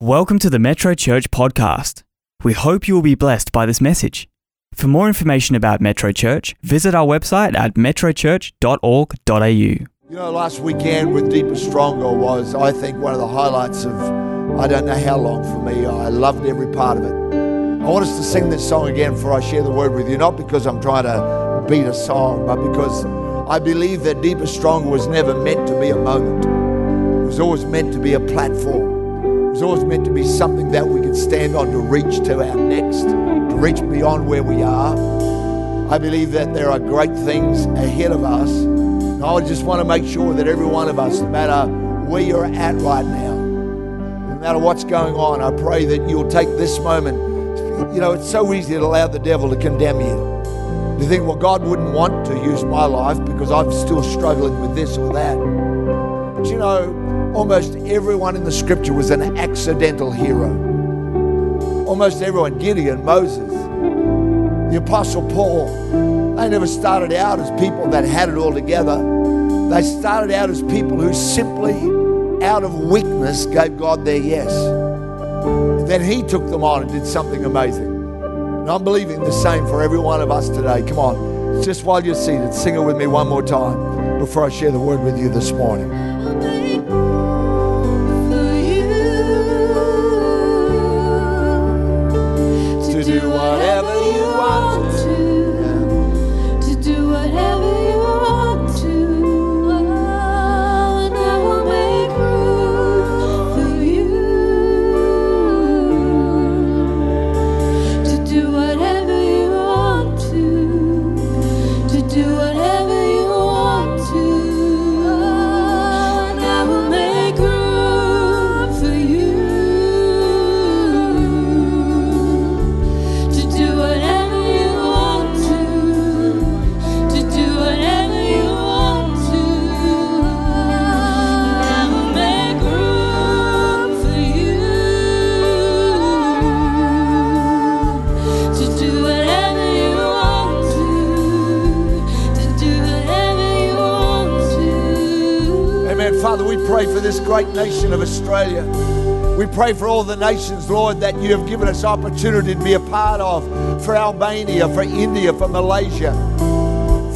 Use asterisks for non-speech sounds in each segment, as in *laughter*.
Welcome to the Metro Church podcast. We hope you will be blessed by this message. For more information about Metro Church, visit our website at metrochurch.org.au. You know, last weekend with Deeper Stronger was, I think, one of the highlights of I don't know how long for me. I loved every part of it. I want us to sing this song again before I share the word with you, not because I'm trying to beat a song, but because I believe that Deeper Stronger was never meant to be a moment. It was always meant to be a platform. Was always meant to be something that we could stand on to reach to our next, to reach beyond where we are. I believe that there are great things ahead of us. And I just want to make sure that every one of us, no matter where you're at right now, no matter what's going on, I pray that you'll take this moment. You know, it's so easy to allow the devil to condemn you. You think, well, God wouldn't want to use my life because I'm still struggling with this or that. But you know, almost everyone in the scripture was an accidental hero. Almost everyone, Gideon, Moses, the Apostle Paul, they never started out as people that had it all together. They started out as people who simply, out of weakness, gave God their yes. Then He took them on and did something amazing. And I'm believing the same for every one of us today. Come on, just while you're seated, sing it with me one more time before I share the word with you this morning. To pray for this great nation of Australia. We pray for all the nations, Lord, that you have given us opportunity to be a part of. For Albania, for India, for Malaysia,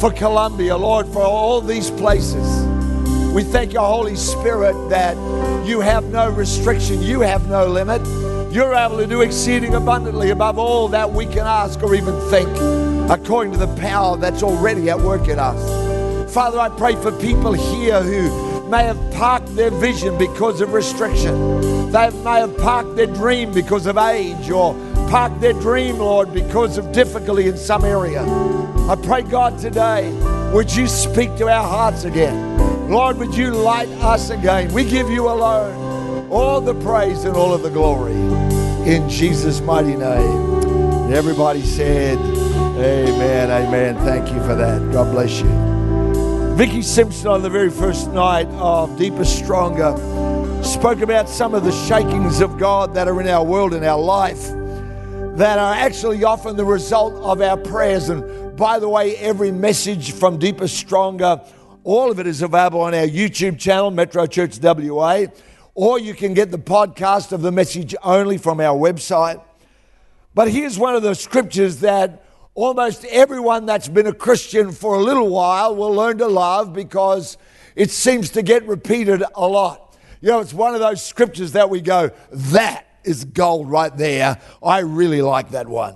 for Colombia, Lord, for all these places. We thank you, Holy Spirit, that you have no restriction, you have no limit. You're able to do exceeding abundantly above all that we can ask or even think, according to the power that's already at work in us. Father, I pray for people here who may have parked their vision because of restriction. They may have parked their dream because of age or parked their dream, Lord, because of difficulty in some area. I pray, God, today, would you speak to our hearts again? Lord, would you light us again? We give you alone all the praise and all of the glory in Jesus' mighty name. And everybody said, Amen, amen. Thank you for that. God bless you. Vicky Simpson on the very first night of Deeper Stronger spoke about some of the shakings of God that are in our world and our life that are actually often the result of our prayers. And by the way, every message from Deeper Stronger, all of it is available on our YouTube channel, Metro Church WA, or you can get the podcast of the message only from our website. But here's one of the scriptures that almost everyone that's been a Christian for a little while will learn to love because it seems to get repeated a lot. You know, it's one of those scriptures that we go, that is gold right there. I really like that one.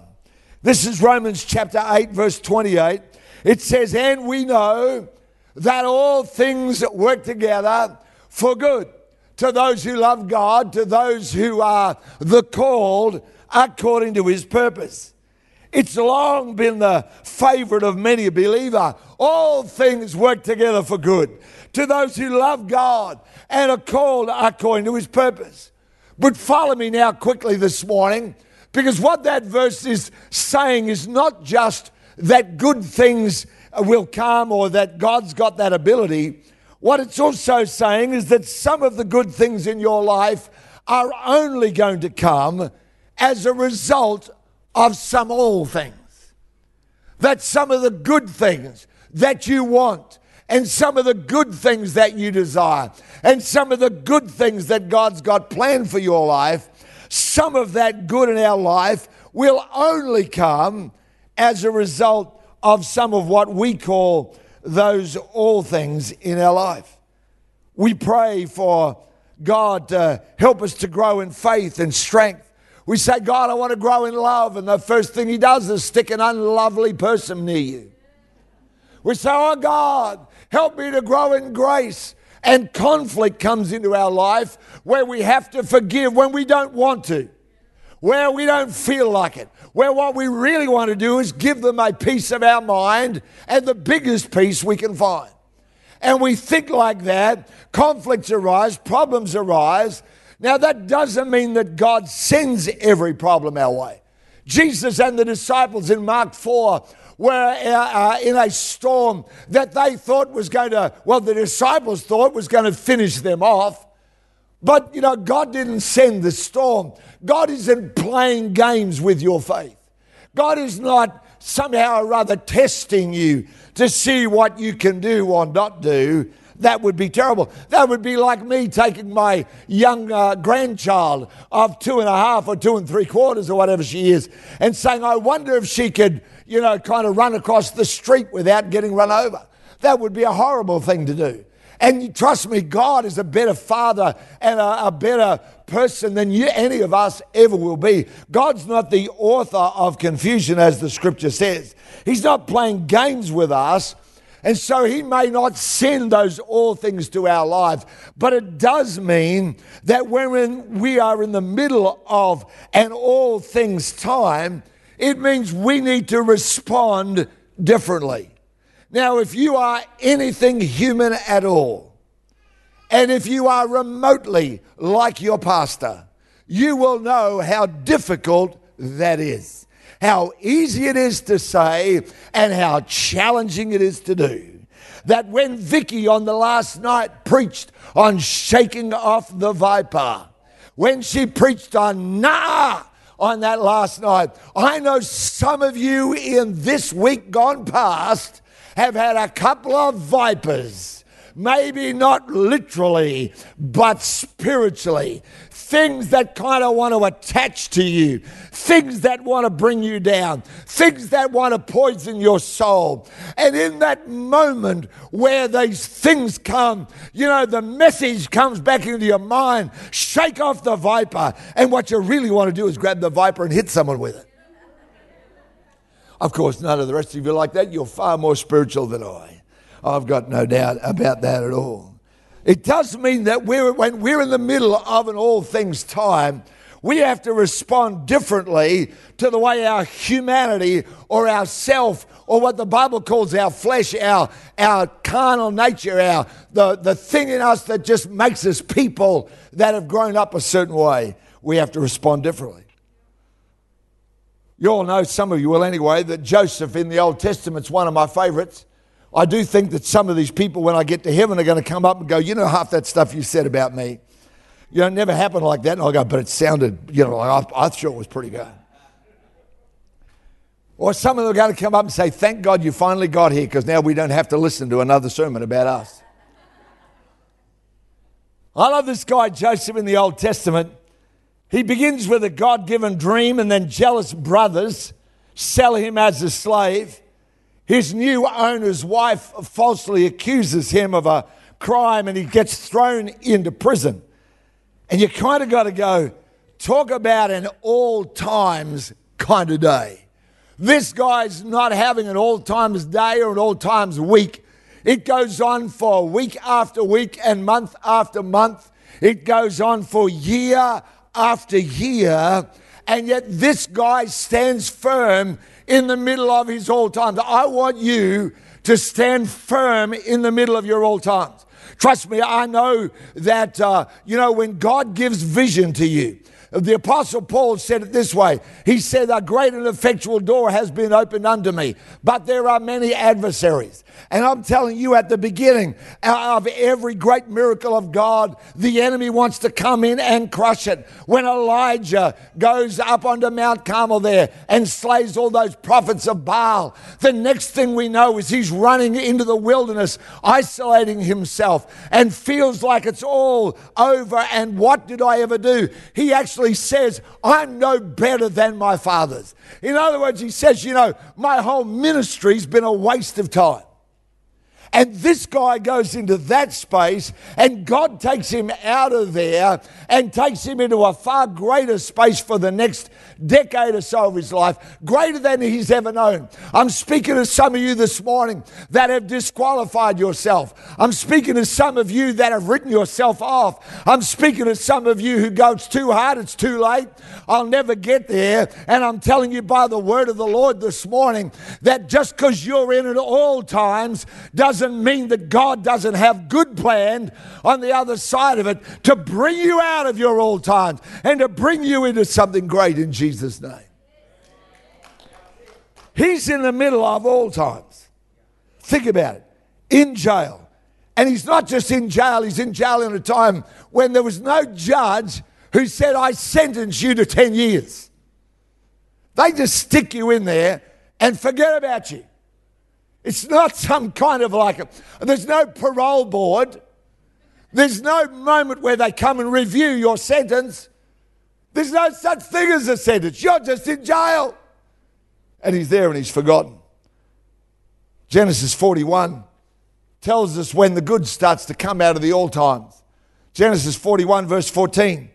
This is Romans chapter 8, verse 28. It says, And we know that all things work together for good to those who love God, to those who are the called according to his purpose. It's long been the favorite of many a believer. All things work together for good to those who love God and are called according to his purpose. But follow me now quickly this morning because what that verse is saying is not just that good things will come or that God's got that ability. What it's also saying is that some of the good things in your life are only going to come as a result of some all things. That some of the good things that you want and some of the good things that you desire and some of the good things that God's got planned for your life some of that good in our life will only come as a result of some of what we call those all things in our life. We pray for God to help us to grow in faith and strength. We say, God, I want to grow in love. And the first thing He does is stick an unlovely person near you. We say, Oh God, help me to grow in grace. And conflict comes into our life where we have to forgive when we don't want to, where we don't feel like it, where what we really want to do is give them a piece of our mind and the biggest piece we can find. And we think like that, conflicts arise, problems arise. Now, that doesn't mean that God sends every problem our way. Jesus and the disciples in Mark 4 were uh, uh, in a storm that they thought was going to, well, the disciples thought was going to finish them off. But, you know, God didn't send the storm. God isn't playing games with your faith. God is not somehow or other testing you to see what you can do or not do. That would be terrible. That would be like me taking my young uh, grandchild of two and a half or two and three quarters or whatever she is and saying, I wonder if she could, you know, kind of run across the street without getting run over. That would be a horrible thing to do. And trust me, God is a better father and a, a better person than you, any of us ever will be. God's not the author of confusion, as the scripture says. He's not playing games with us. And so he may not send those all things to our lives, but it does mean that when we are in the middle of an all things time, it means we need to respond differently. Now, if you are anything human at all, and if you are remotely like your pastor, you will know how difficult that is. How easy it is to say and how challenging it is to do. That when Vicky on the last night preached on shaking off the viper, when she preached on nah on that last night, I know some of you in this week gone past have had a couple of vipers, maybe not literally, but spiritually. Things that kind of want to attach to you, things that want to bring you down, things that want to poison your soul. And in that moment where these things come, you know, the message comes back into your mind shake off the viper. And what you really want to do is grab the viper and hit someone with it. Of course, none of the rest of you are like that. You're far more spiritual than I. I've got no doubt about that at all. It does mean that we're, when we're in the middle of an all things time, we have to respond differently to the way our humanity or our self or what the Bible calls our flesh, our, our carnal nature, our, the, the thing in us that just makes us people that have grown up a certain way, we have to respond differently. You all know, some of you will anyway, that Joseph in the Old Testament's one of my favorites. I do think that some of these people, when I get to heaven, are going to come up and go, You know, half that stuff you said about me. You know, it never happened like that. And I'll go, But it sounded, you know, like I, I it was pretty good. Or some of them are going to come up and say, Thank God you finally got here because now we don't have to listen to another sermon about us. I love this guy, Joseph, in the Old Testament. He begins with a God given dream, and then jealous brothers sell him as a slave. His new owner's wife falsely accuses him of a crime, and he gets thrown into prison. And you kind of got to go, talk about an all times kind of day. This guy's not having an all times day or an all times week. It goes on for week after week and month after month. It goes on for year after year, and yet this guy stands firm in the middle of his all times. I want you to stand firm in the middle of your all times. Trust me, I know that, uh, you know, when God gives vision to you, the Apostle Paul said it this way He said, A great and effectual door has been opened unto me, but there are many adversaries. And I'm telling you, at the beginning of every great miracle of God, the enemy wants to come in and crush it. When Elijah goes up onto Mount Carmel there and slays all those prophets of Baal, the next thing we know is he's running into the wilderness, isolating himself, and feels like it's all over and what did I ever do? He actually says, I'm no better than my fathers. In other words, he says, you know, my whole ministry's been a waste of time. And this guy goes into that space, and God takes him out of there and takes him into a far greater space for the next decade or so of his life, greater than he's ever known. I'm speaking to some of you this morning that have disqualified yourself. I'm speaking to some of you that have written yourself off. I'm speaking to some of you who go, It's too hard, it's too late, I'll never get there. And I'm telling you by the word of the Lord this morning that just because you're in at all times doesn't mean that God doesn't have good plan on the other side of it to bring you out of your old times and to bring you into something great in Jesus' name. He's in the middle of all times. Think about it. In jail. And he's not just in jail, he's in jail in a time when there was no judge who said, I sentence you to 10 years. They just stick you in there and forget about you. It's not some kind of like a, there's no parole board. There's no moment where they come and review your sentence. There's no such thing as a sentence. You're just in jail. And he's there and he's forgotten. Genesis 41 tells us when the good starts to come out of the all times. Genesis 41, verse 14.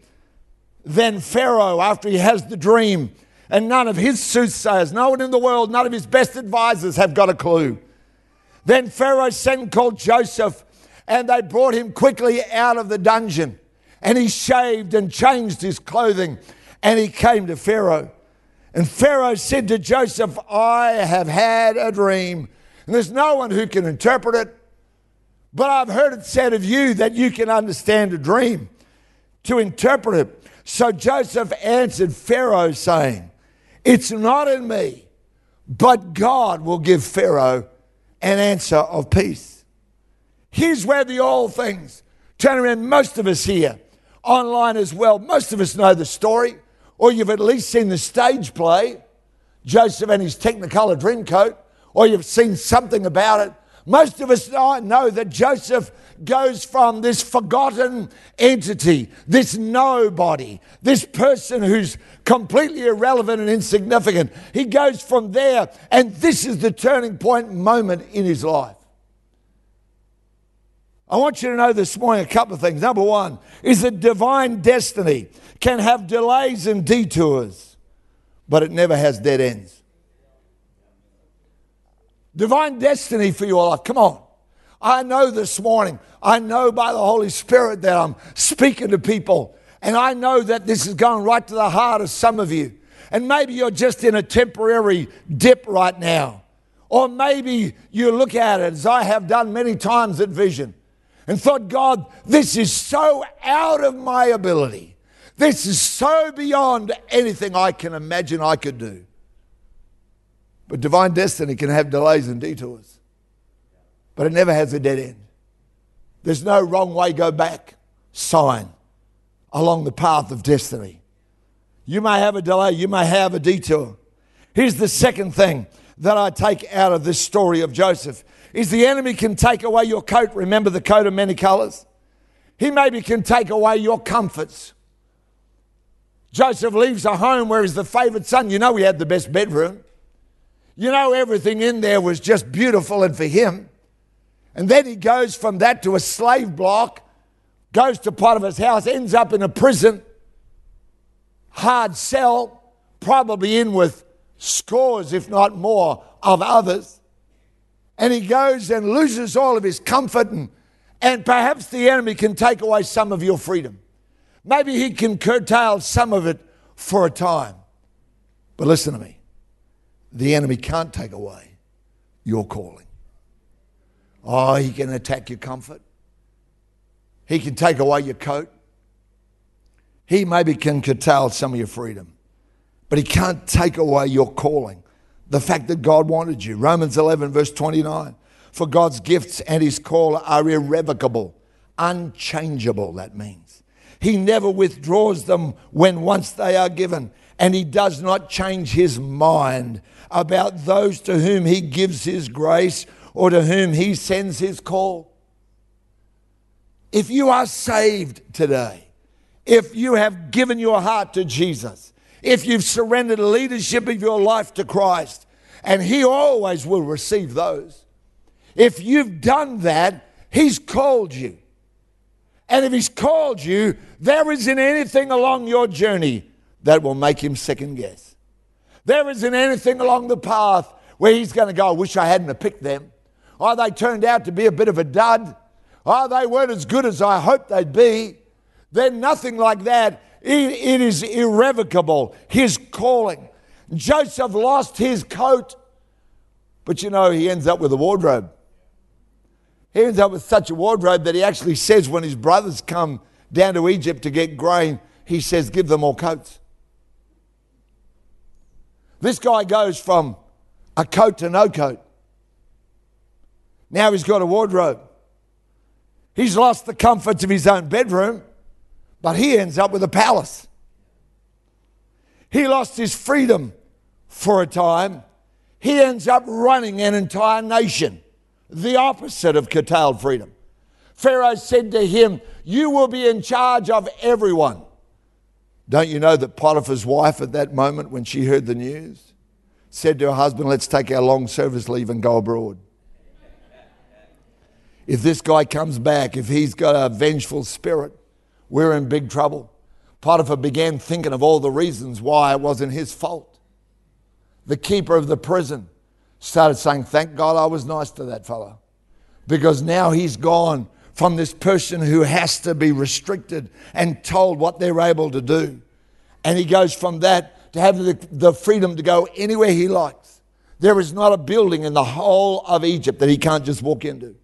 Then Pharaoh, after he has the dream, and none of his soothsayers, no one in the world, none of his best advisors have got a clue. Then Pharaoh sent and called Joseph, and they brought him quickly out of the dungeon. And he shaved and changed his clothing, and he came to Pharaoh. And Pharaoh said to Joseph, I have had a dream. And there's no one who can interpret it, but I've heard it said of you that you can understand a dream to interpret it. So Joseph answered Pharaoh, saying, It's not in me, but God will give Pharaoh an answer of peace. Here's where the old things turn around. Most of us here, online as well, most of us know the story, or you've at least seen the stage play, Joseph and his Technicolor Dreamcoat, or you've seen something about it. Most of us know that Joseph goes from this forgotten entity, this nobody, this person who's completely irrelevant and insignificant. He goes from there, and this is the turning point moment in his life. I want you to know this morning a couple of things. Number one is that divine destiny can have delays and detours, but it never has dead ends. Divine destiny for your life. Come on. I know this morning, I know by the Holy Spirit that I'm speaking to people, and I know that this is going right to the heart of some of you. And maybe you're just in a temporary dip right now. Or maybe you look at it, as I have done many times at Vision, and thought, God, this is so out of my ability. This is so beyond anything I can imagine I could do. But divine destiny can have delays and detours, but it never has a dead end. There's no wrong way, go back sign along the path of destiny. You may have a delay, you may have a detour. Here's the second thing that I take out of this story of Joseph is the enemy can take away your coat. Remember the coat of many colors? He maybe can take away your comforts. Joseph leaves a home where he's the favored son. You know, he had the best bedroom. You know, everything in there was just beautiful and for him. And then he goes from that to a slave block, goes to Potiphar's house, ends up in a prison, hard cell, probably in with scores, if not more, of others. And he goes and loses all of his comfort, and, and perhaps the enemy can take away some of your freedom. Maybe he can curtail some of it for a time. But listen to me the enemy can't take away your calling. Oh, he can attack your comfort. He can take away your coat. He maybe can curtail some of your freedom, but he can't take away your calling. The fact that God wanted you. Romans 11, verse 29. For God's gifts and his call are irrevocable, unchangeable, that means. He never withdraws them when once they are given, and he does not change his mind about those to whom he gives his grace or to whom he sends his call. If you are saved today, if you have given your heart to Jesus, if you've surrendered the leadership of your life to Christ, and He always will receive those. If you've done that, He's called you. And if He's called you, there isn't anything along your journey that will make Him second guess. There isn't anything along the path where He's going to go, I wish I hadn't picked them. Or they turned out to be a bit of a dud. Or they weren't as good as I hoped they'd be. Then nothing like that. It, it is irrevocable. His calling. Joseph lost his coat, but you know, he ends up with a wardrobe. He ends up with such a wardrobe that he actually says when his brothers come down to Egypt to get grain, he says, Give them all coats. This guy goes from a coat to no coat. Now he's got a wardrobe. He's lost the comforts of his own bedroom, but he ends up with a palace. He lost his freedom for a time. He ends up running an entire nation, the opposite of curtailed freedom. Pharaoh said to him, You will be in charge of everyone. Don't you know that Potiphar's wife at that moment, when she heard the news, said to her husband, Let's take our long service leave and go abroad. If this guy comes back, if he's got a vengeful spirit, we're in big trouble. Potiphar began thinking of all the reasons why it wasn't his fault. The keeper of the prison started saying, Thank God I was nice to that fellow. Because now he's gone from this person who has to be restricted and told what they're able to do. And he goes from that to having the, the freedom to go anywhere he likes. There is not a building in the whole of Egypt that he can't just walk into.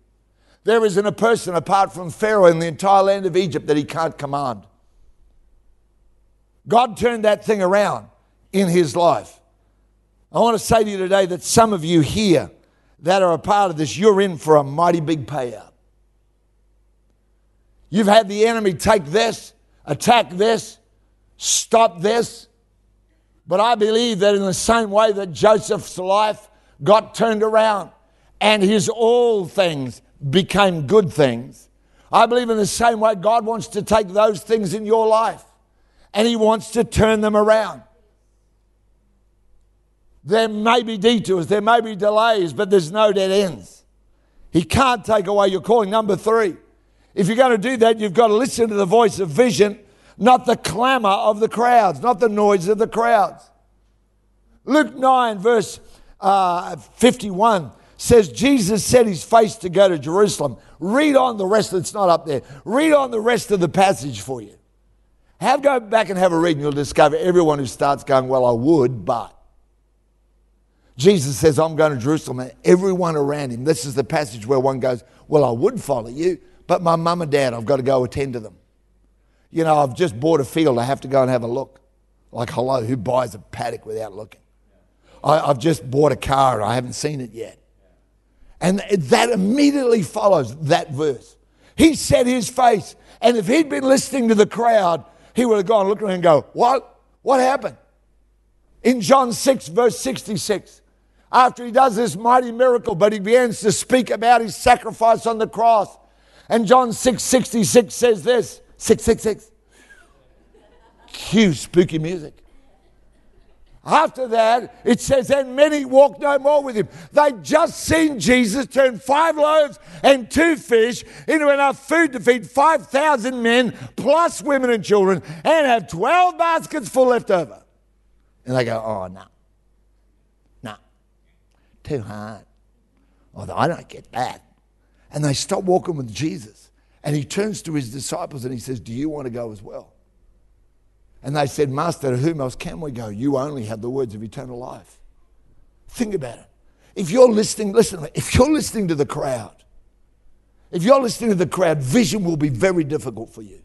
There isn't a person apart from Pharaoh in the entire land of Egypt that he can't command. God turned that thing around in his life. I want to say to you today that some of you here that are a part of this, you're in for a mighty big payout. You've had the enemy take this, attack this, stop this. But I believe that in the same way that Joseph's life got turned around and his all things became good things, I believe in the same way God wants to take those things in your life and he wants to turn them around. There may be detours, there may be delays, but there's no dead ends. He can't take away your calling. Number three, if you're going to do that, you've got to listen to the voice of vision, not the clamor of the crowds, not the noise of the crowds. Luke 9, verse uh, 51 says Jesus set his face to go to Jerusalem. Read on the rest, it's not up there. Read on the rest of the passage for you. Have go back and have a read, and you'll discover everyone who starts going, Well, I would, but. Jesus says, I'm going to Jerusalem, and everyone around him. This is the passage where one goes, Well, I would follow you, but my mum and dad, I've got to go attend to them. You know, I've just bought a field, I have to go and have a look. Like, hello, who buys a paddock without looking? I, I've just bought a car, I haven't seen it yet. And that immediately follows that verse. He set his face, and if he'd been listening to the crowd, he would have gone, look at him and go, What? What happened? In John 6, verse 66, after he does this mighty miracle, but he begins to speak about his sacrifice on the cross. And John 6, 66 says this 666. Cue spooky music. After that, it says, and many walked no more with him. They'd just seen Jesus turn five loaves and two fish into enough food to feed 5,000 men, plus women and children, and have 12 baskets full left over. And they go, oh, no. No. Too hard. Although I don't get that. And they stop walking with Jesus. And he turns to his disciples and he says, Do you want to go as well? And they said, Master, to whom else can we go? You only have the words of eternal life. Think about it. If you're listening, listen, if you're listening to the crowd, if you're listening to the crowd, vision will be very difficult for you.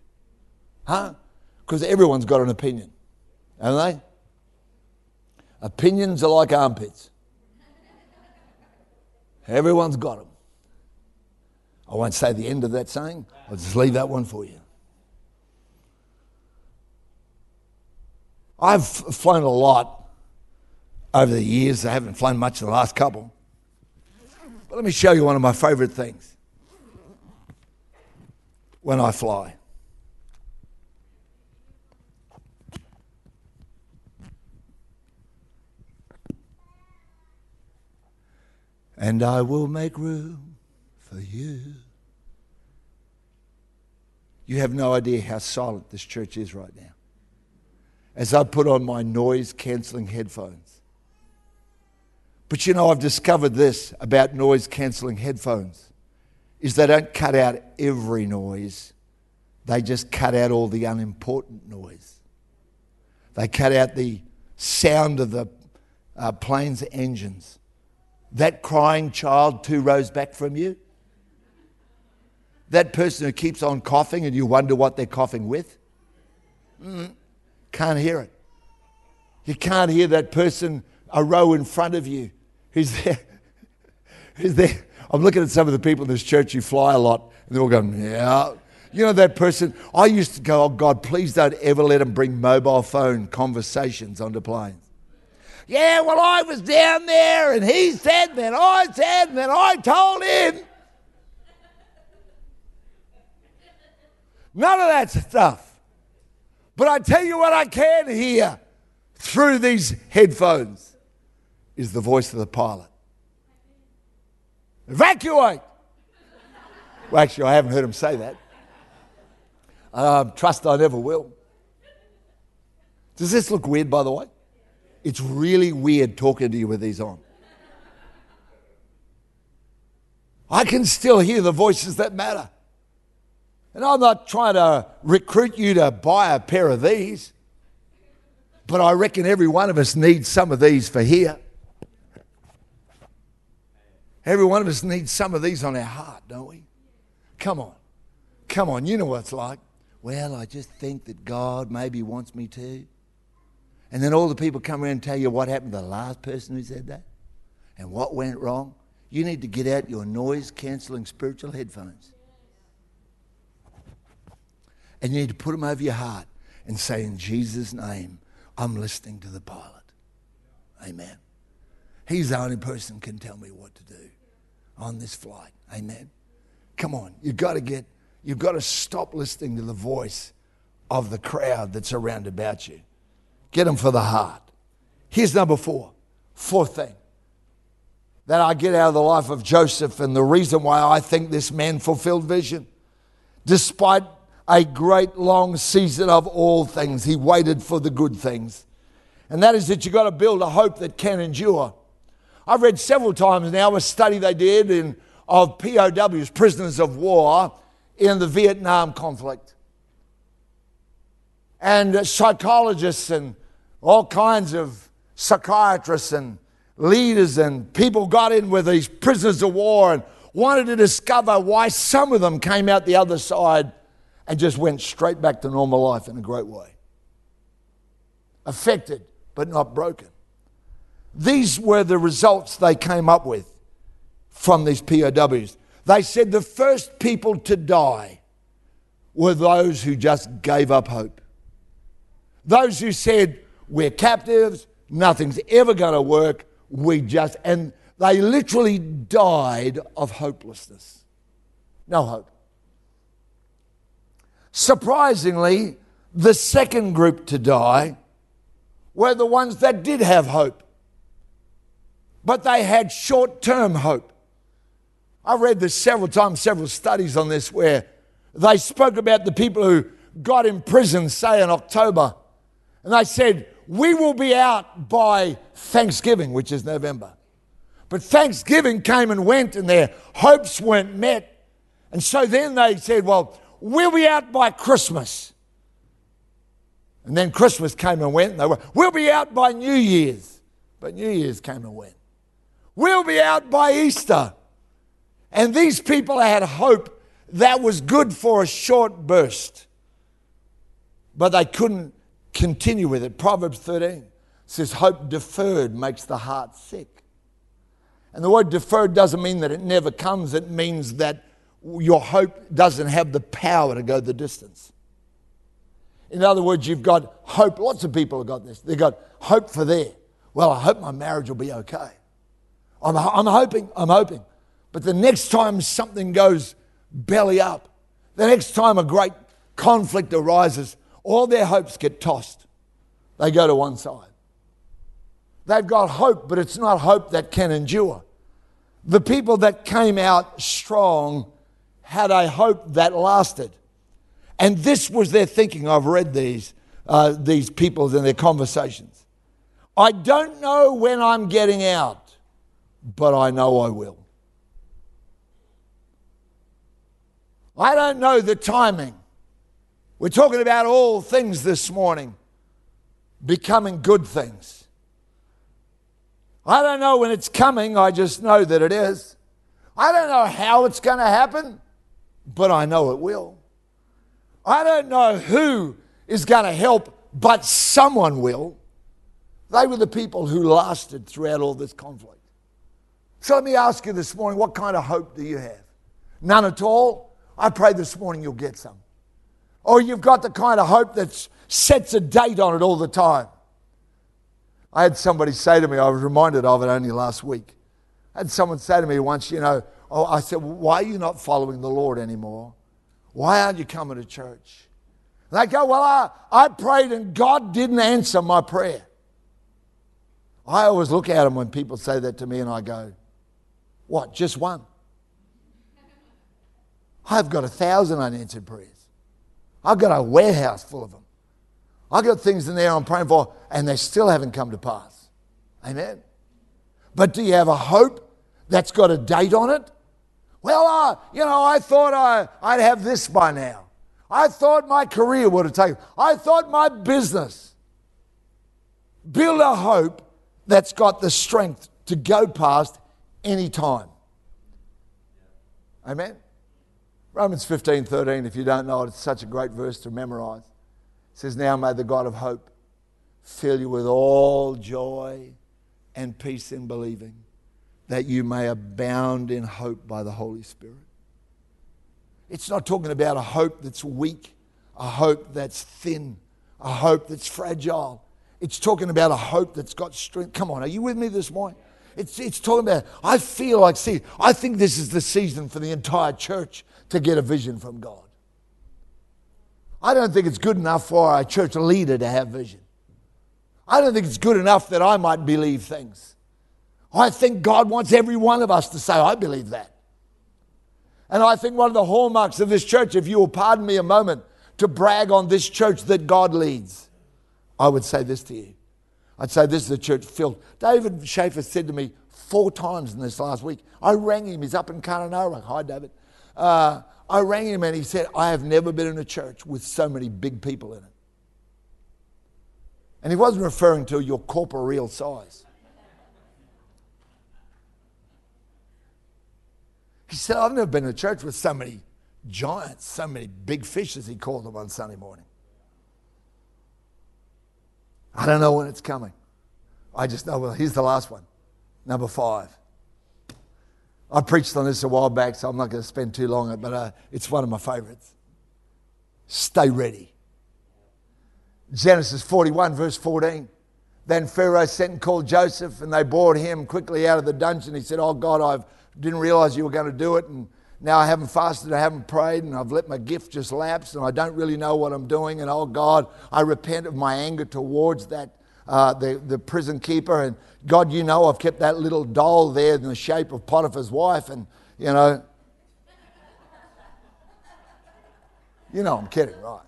Huh? Because everyone's got an opinion, haven't they? Opinions are like armpits. Everyone's got them. I won't say the end of that saying, I'll just leave that one for you. I've flown a lot over the years. I haven't flown much in the last couple. But let me show you one of my favorite things. when I fly. And I will make room for you. You have no idea how silent this church is right now. As I put on my noise cancelling headphones. But you know, I've discovered this about noise cancelling headphones is they don't cut out every noise. They just cut out all the unimportant noise. They cut out the sound of the uh, plane's engines. That crying child two rows back from you. That person who keeps on coughing and you wonder what they're coughing with. Mm, can't hear it. You can't hear that person a row in front of you who's there. *laughs* who's there. I'm looking at some of the people in this church who fly a lot, and they're all going, yeah. You know that person? I used to go, oh God, please don't ever let them bring mobile phone conversations onto planes. Yeah, well, I was down there, and he said, and then I said, and then I told him. None of that stuff. But I tell you what I can hear through these headphones is the voice of the pilot. Evacuate! Well, actually, I haven't heard him say that. Um, trust I never will. Does this look weird, by the way? It's really weird talking to you with these on. I can still hear the voices that matter. And I'm not trying to recruit you to buy a pair of these, but I reckon every one of us needs some of these for here. Every one of us needs some of these on our heart, don't we? Come on. Come on. You know what it's like. Well, I just think that God maybe wants me to. And then all the people come around and tell you what happened to the last person who said that and what went wrong. You need to get out your noise cancelling spiritual headphones. And you need to put them over your heart and say, In Jesus' name, I'm listening to the pilot. Amen. He's the only person can tell me what to do on this flight. Amen. Come on, you've got to get, you've got to stop listening to the voice of the crowd that's around about you. Get them for the heart. Here's number four. Fourth thing that I get out of the life of Joseph and the reason why I think this man fulfilled vision. Despite a great long season of all things, he waited for the good things. And that is that you've got to build a hope that can endure. I've read several times now a study they did in, of POWs, prisoners of war, in the Vietnam conflict. And psychologists and all kinds of psychiatrists and leaders and people got in with these prisoners of war and wanted to discover why some of them came out the other side and just went straight back to normal life in a great way. Affected, but not broken. These were the results they came up with from these POWs. They said the first people to die were those who just gave up hope. Those who said, We're captives, nothing's ever going to work, we just, and they literally died of hopelessness. No hope. Surprisingly, the second group to die were the ones that did have hope but they had short term hope. I've read this several times, several studies on this, where they spoke about the people who got in prison, say in October, and they said, We will be out by Thanksgiving, which is November. But Thanksgiving came and went, and their hopes weren't met. And so then they said, Well, we'll be out by Christmas. And then Christmas came and went, and they were, We'll be out by New Year's. But New Year's came and went. We'll be out by Easter. And these people had hope that was good for a short burst, but they couldn't continue with it. Proverbs 13 says, Hope deferred makes the heart sick. And the word deferred doesn't mean that it never comes, it means that your hope doesn't have the power to go the distance. In other words, you've got hope. Lots of people have got this. They've got hope for there. Well, I hope my marriage will be okay. I'm, I'm hoping, I'm hoping. But the next time something goes belly up, The next time a great conflict arises, all their hopes get tossed. They go to one side. They've got hope, but it's not hope that can endure. The people that came out strong had a hope that lasted. And this was their thinking. I've read these, uh, these people in their conversations. I don't know when I'm getting out, but I know I will. I don't know the timing. We're talking about all things this morning becoming good things. I don't know when it's coming, I just know that it is. I don't know how it's going to happen, but I know it will. I don't know who is going to help, but someone will. They were the people who lasted throughout all this conflict. So let me ask you this morning what kind of hope do you have? None at all? I pray this morning you'll get some. Or you've got the kind of hope that sets a date on it all the time. I had somebody say to me, I was reminded of it only last week. I had someone say to me once, you know, oh, I said, why are you not following the Lord anymore? Why aren't you coming to church? And they go, well, I, I prayed and God didn't answer my prayer. I always look at them when people say that to me and I go, what, just one? I've got a thousand unanswered prayers. I've got a warehouse full of them. I've got things in there I'm praying for, and they still haven't come to pass. Amen. But do you have a hope that's got a date on it? Well, uh, you know, I thought I, I'd have this by now. I thought my career would have taken. I thought my business. Build a hope that's got the strength to go past any time. Amen. Romans 15, 13, if you don't know it, it's such a great verse to memorize. It says, Now may the God of hope fill you with all joy and peace in believing, that you may abound in hope by the Holy Spirit. It's not talking about a hope that's weak, a hope that's thin, a hope that's fragile. It's talking about a hope that's got strength. Come on, are you with me this morning? It's, it's talking about, I feel like, see, I think this is the season for the entire church to get a vision from God. I don't think it's good enough for a church leader to have vision. I don't think it's good enough that I might believe things. I think God wants every one of us to say, I believe that. And I think one of the hallmarks of this church, if you will pardon me a moment to brag on this church that God leads, I would say this to you. I'd say this is a church filled. David Schaefer said to me four times in this last week. I rang him. He's up in Kununurra. Hi, David. Uh, I rang him and he said, I have never been in a church with so many big people in it. And he wasn't referring to your corporeal size. He said, I've never been a church with so many giants, so many big fish, as he called them on Sunday morning. I don't know when it's coming. I just know, well, here's the last one. Number five. I preached on this a while back, so I'm not going to spend too long on it, but uh, it's one of my favorites. Stay ready. Genesis 41, verse 14. Then Pharaoh sent and called Joseph, and they brought him quickly out of the dungeon. He said, Oh God, I didn't realize you were going to do it, and now I haven't fasted, I haven't prayed, and I've let my gift just lapse, and I don't really know what I'm doing. And oh God, I repent of my anger towards that uh, the, the prison keeper. And God, you know, I've kept that little doll there in the shape of Potiphar's wife. And, you know, you know, I'm kidding, right?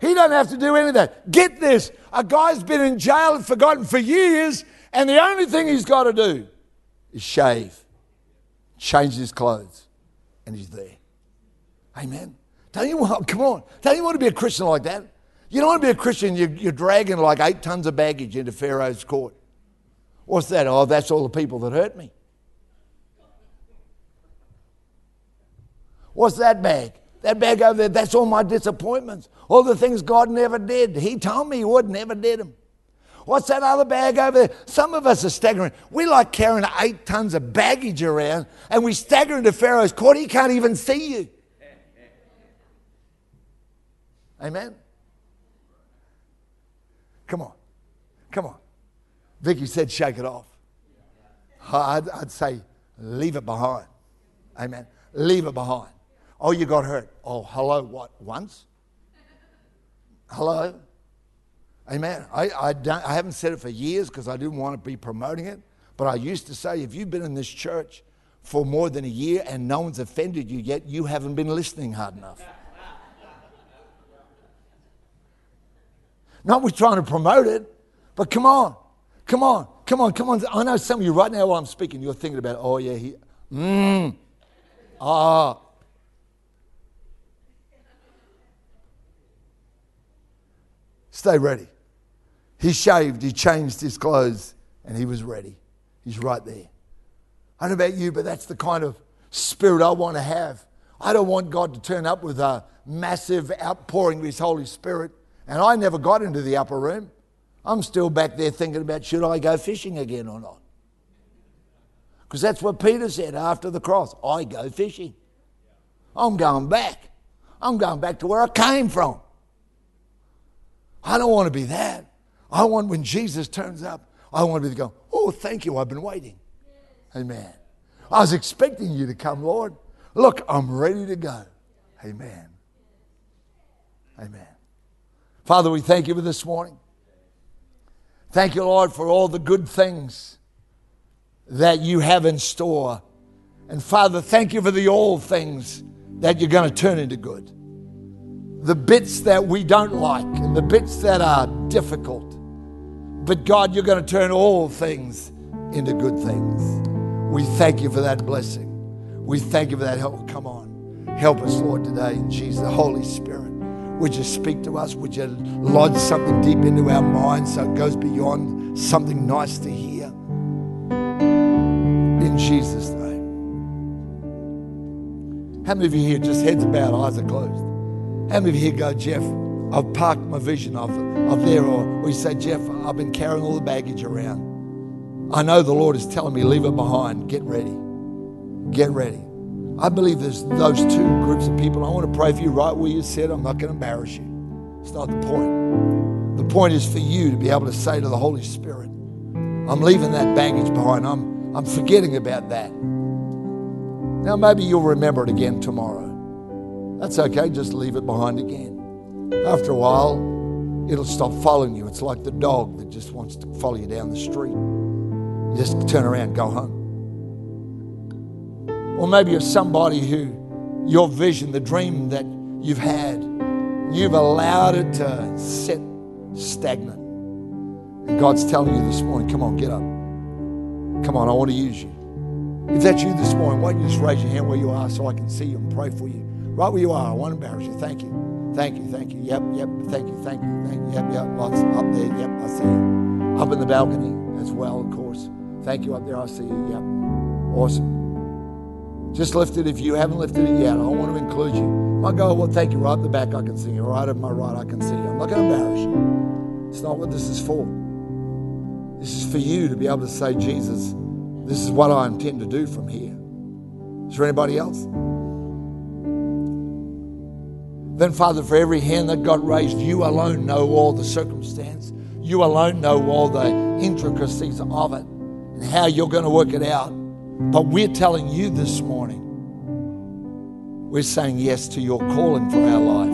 He doesn't have to do any of that. Get this a guy's been in jail and forgotten for years, and the only thing he's got to do is shave, change his clothes, and he's there. Amen. Don't you want, come on, don't you want to be a Christian like that? You don't want to be a Christian, you're, you're dragging like eight tons of baggage into Pharaoh's court. What's that? Oh, that's all the people that hurt me. What's that bag? That bag over there, that's all my disappointments. All the things God never did. He told me He would, never did them. What's that other bag over there? Some of us are staggering. We like carrying eight tons of baggage around and we stagger into Pharaoh's court. He can't even see you. Amen. Come on. Come on. Vicky said, shake it off. I'd, I'd say, leave it behind. Amen. Leave it behind. Oh, you got hurt. Oh, hello, what? Once? Hello? Amen. I, I, don't, I haven't said it for years because I didn't want to be promoting it. But I used to say, if you've been in this church for more than a year and no one's offended you yet, you haven't been listening hard enough. Not we're trying to promote it, but come on, come on, come on, come on. I know some of you right now while I'm speaking, you're thinking about, oh yeah, he, mmm, ah. Stay ready. He shaved, he changed his clothes, and he was ready. He's right there. I don't know about you, but that's the kind of spirit I want to have. I don't want God to turn up with a massive outpouring of His Holy Spirit. And I never got into the upper room. I'm still back there thinking about should I go fishing again or not? Because that's what Peter said after the cross I go fishing. I'm going back. I'm going back to where I came from. I don't want to be that. I want when Jesus turns up, I want to be go, oh, thank you, I've been waiting. Amen. I was expecting you to come, Lord. Look, I'm ready to go. Amen. Amen. Father, we thank you for this morning. Thank you, Lord, for all the good things that you have in store. And Father, thank you for the old things that you're going to turn into good. The bits that we don't like and the bits that are difficult. But God, you're going to turn all things into good things. We thank you for that blessing. We thank you for that help. Come on. Help us, Lord, today in Jesus, the Holy Spirit. Would you speak to us? Would you lodge something deep into our minds so it goes beyond something nice to hear? In Jesus' name. How many of you here, just heads bowed, eyes are closed? How many of you here go, Geoff, I've parked my vision of, of there, or we say, Geoff, I've been carrying all the baggage around. I know the Lord is telling me, leave it behind, get ready. Get ready. I believe there's those two groups of people. I want to pray for you right where you sit. I'm not going to embarrass you. It's not the point. The point is for you to be able to say to the Holy Spirit, I'm leaving that baggage behind. I'm, I'm forgetting about that. Now, maybe you'll remember it again tomorrow. That's okay, just leave it behind again. After a while, it'll stop following you. It's like the dog that just wants to follow you down the street. You just turn around, go home. Or maybe you're somebody who your vision, the dream that you've had, you've allowed it to sit stagnant. And God's telling you this morning, come on, get up. Come on, I want to use you. If that's you this morning, why don't you just raise your hand where you are so I can see you and pray for you? Right where you are, I won't embarrass you. Thank you. Thank you, thank you. Yep, yep, thank you, thank you, thank you. Yep, yep, lots up there. Yep, I see you. Up in the balcony as well, of course. Thank you up there, I see you. Yep. Awesome. Just lift it if you haven't lifted it yet. I want to include you. I go, well, thank you. Right at the back, I can see you. Right at my right, I can see you. I'm not going to embarrass you. It's not what this is for. This is for you to be able to say, Jesus, this is what I intend to do from here. Is there anybody else? Then, Father, for every hand that got raised, you alone know all the circumstance. You alone know all the intricacies of it and how you're going to work it out. But we're telling you this morning, we're saying yes to your calling for our life.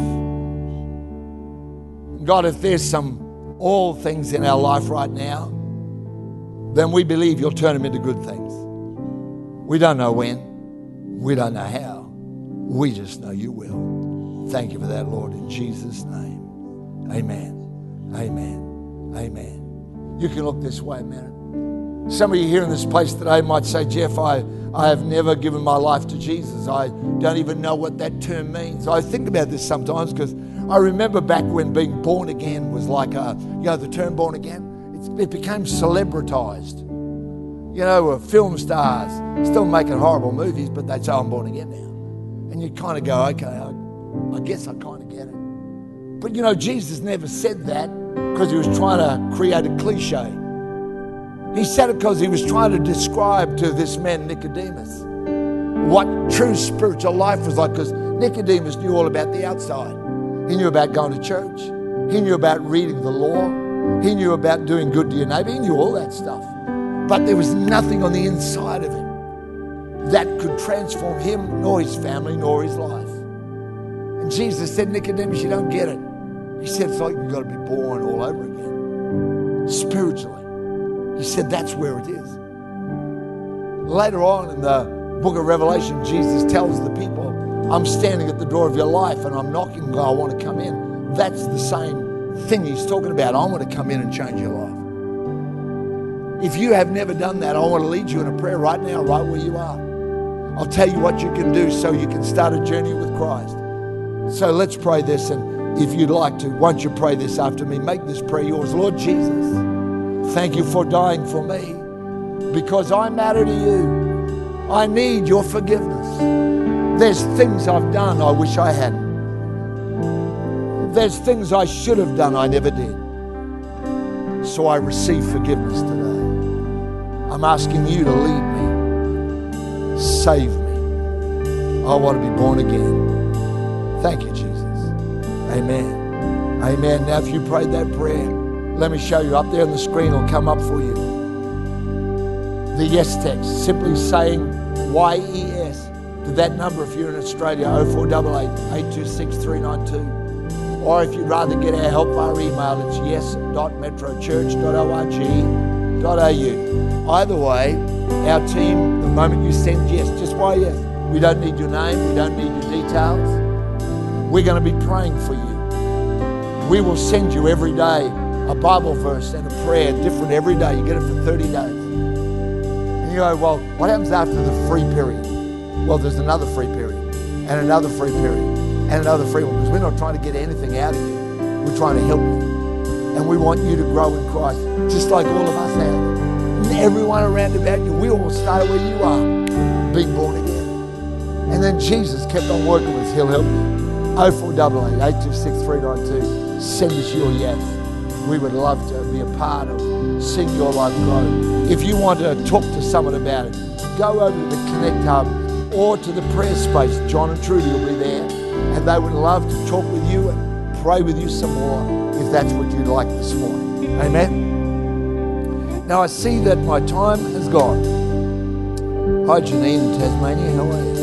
God, if there's some all things in our life right now, then we believe you'll turn them into good things. We don't know when, we don't know how, we just know you will. Thank you for that, Lord, in Jesus' name. Amen. Amen. Amen. You can look this way a minute. Some of you here in this place today might say, Geoff, I, I have never given my life to Jesus. I don't even know what that term means. I think about this sometimes because I remember back when being born again was like a, you know, the term born again, it became celebritized. You know, uh, film stars still making horrible movies, but they say, I'm born again now. And you kind of go, okay, I, guess I kind of get it. But you know, Jesus never said that because he was trying to create a cliche. He said it because he was trying to describe to this man, Nicodemus, what true spiritual life was like. Because Nicodemus knew all about the outside. He knew about going to church, he knew about reading the law, he knew about doing good to your neighbor, he knew all that stuff. But there was nothing on the inside of him that could transform him, nor his family, nor his life. Jesus said, Nicodemus, you don't get it. He said, it's like you've got to be born all over again, spiritually. He said, that's where it is. Later on in the book of Revelation, Jesus tells the people, I'm standing at the door of your life and I'm knocking, I want to come in. That's the same thing he's talking about. I want to come in and change your life. If you have never done that, I want to lead you in a prayer right now, right where you are. I'll tell you what you can do so you can start a journey with Christ. So let's pray this. And if you'd like to, once you pray this after me, make this prayer yours. Lord Jesus, thank you for dying for me because I matter to you. I need your forgiveness. There's things I've done I wish I hadn't. There's things I should have done I never did. So I receive forgiveness today. I'm asking you to lead me, save me. I want to be born again. Thank you, Jesus. Amen. Amen. Now, if you prayed that prayer, let me show you up there on the screen, it'll come up for you. The yes text, simply saying YES to that number if you're in Australia, 0488 826 392. Or if you'd rather get our help via email, it's yes.metrochurch.org.au. Either way, our team, the moment you send yes, just why yes. We don't need your name, we don't need your details. We're going to be praying for you. We will send you every day a Bible verse and a prayer, different every day. You get it for 30 days. And you go, well, what happens after the free period? Well, there's another free period, and another free period, and another free one, because we're not trying to get anything out of you. We're trying to help you. And we want you to grow in Christ, just like all of us have. And everyone around about you, we all started where you are, being born again. And then Jesus kept on working with us. He'll help you. 0488 826 392. Send us your yes. We would love to be a part of seeing your life grow. If you want to talk to someone about it, go over to the Connect Hub or to the prayer space. John and Trudy will be there, and they would love to talk with you and pray with you some more if that's what you'd like this morning. Amen. Now I see that my time has gone. Hi, Janine in Tasmania. How are you?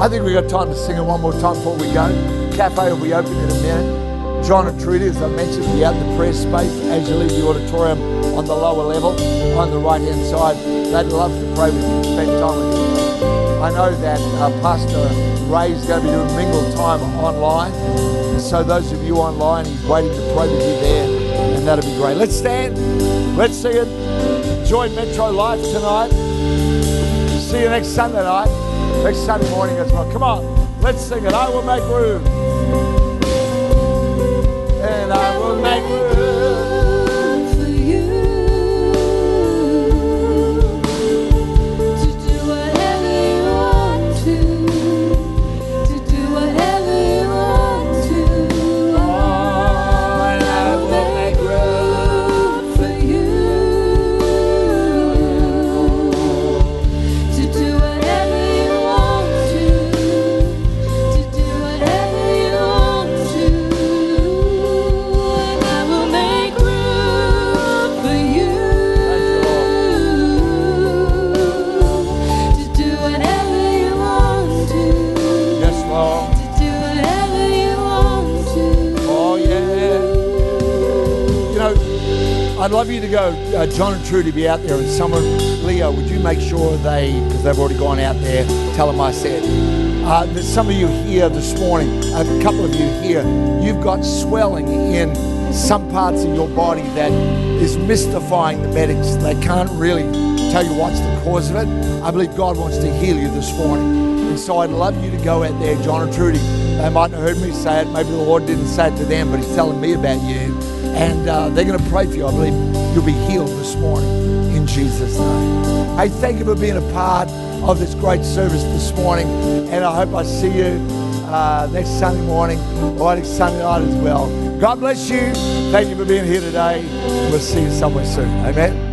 I think we've got time to sing it one more time before we go. Cafe will be open in a minute. John and Trudy, as I mentioned, will be out in the prayer space as you leave the auditorium on the lower level on the right hand side. They'd love to pray with you, spend time with you. I know that uh, Pastor Ray is going to be doing mingle time online. So those of you online, he's waiting to pray with you there. And that'll be great. Let's stand. Let's sing it. Join Metro Life tonight. See you next Sunday night. Next Sunday morning as well. Come on. Let's sing it. I will make room. Love you to go, uh, John and Trudy be out there, and someone, Leo, would you make sure they, because they've already gone out there, tell them I said. Uh, there's some of you here this morning, a couple of you here, you've got swelling in some parts of your body that is mystifying the medics. They can't really tell you what's the cause of it. I believe God wants to heal you this morning. And so I'd love you to go out there, John and Trudy. They might have heard me say it. Maybe the Lord didn't say it to them, but He's telling me about you. And uh, they're going to pray for you. I believe you'll be healed this morning in Jesus' name. Hey, thank you for being a part of this great service this morning. And I hope I see you uh, next Sunday morning or next Sunday night as well. God bless you. Thank you for being here today. We'll see you somewhere soon. Amen.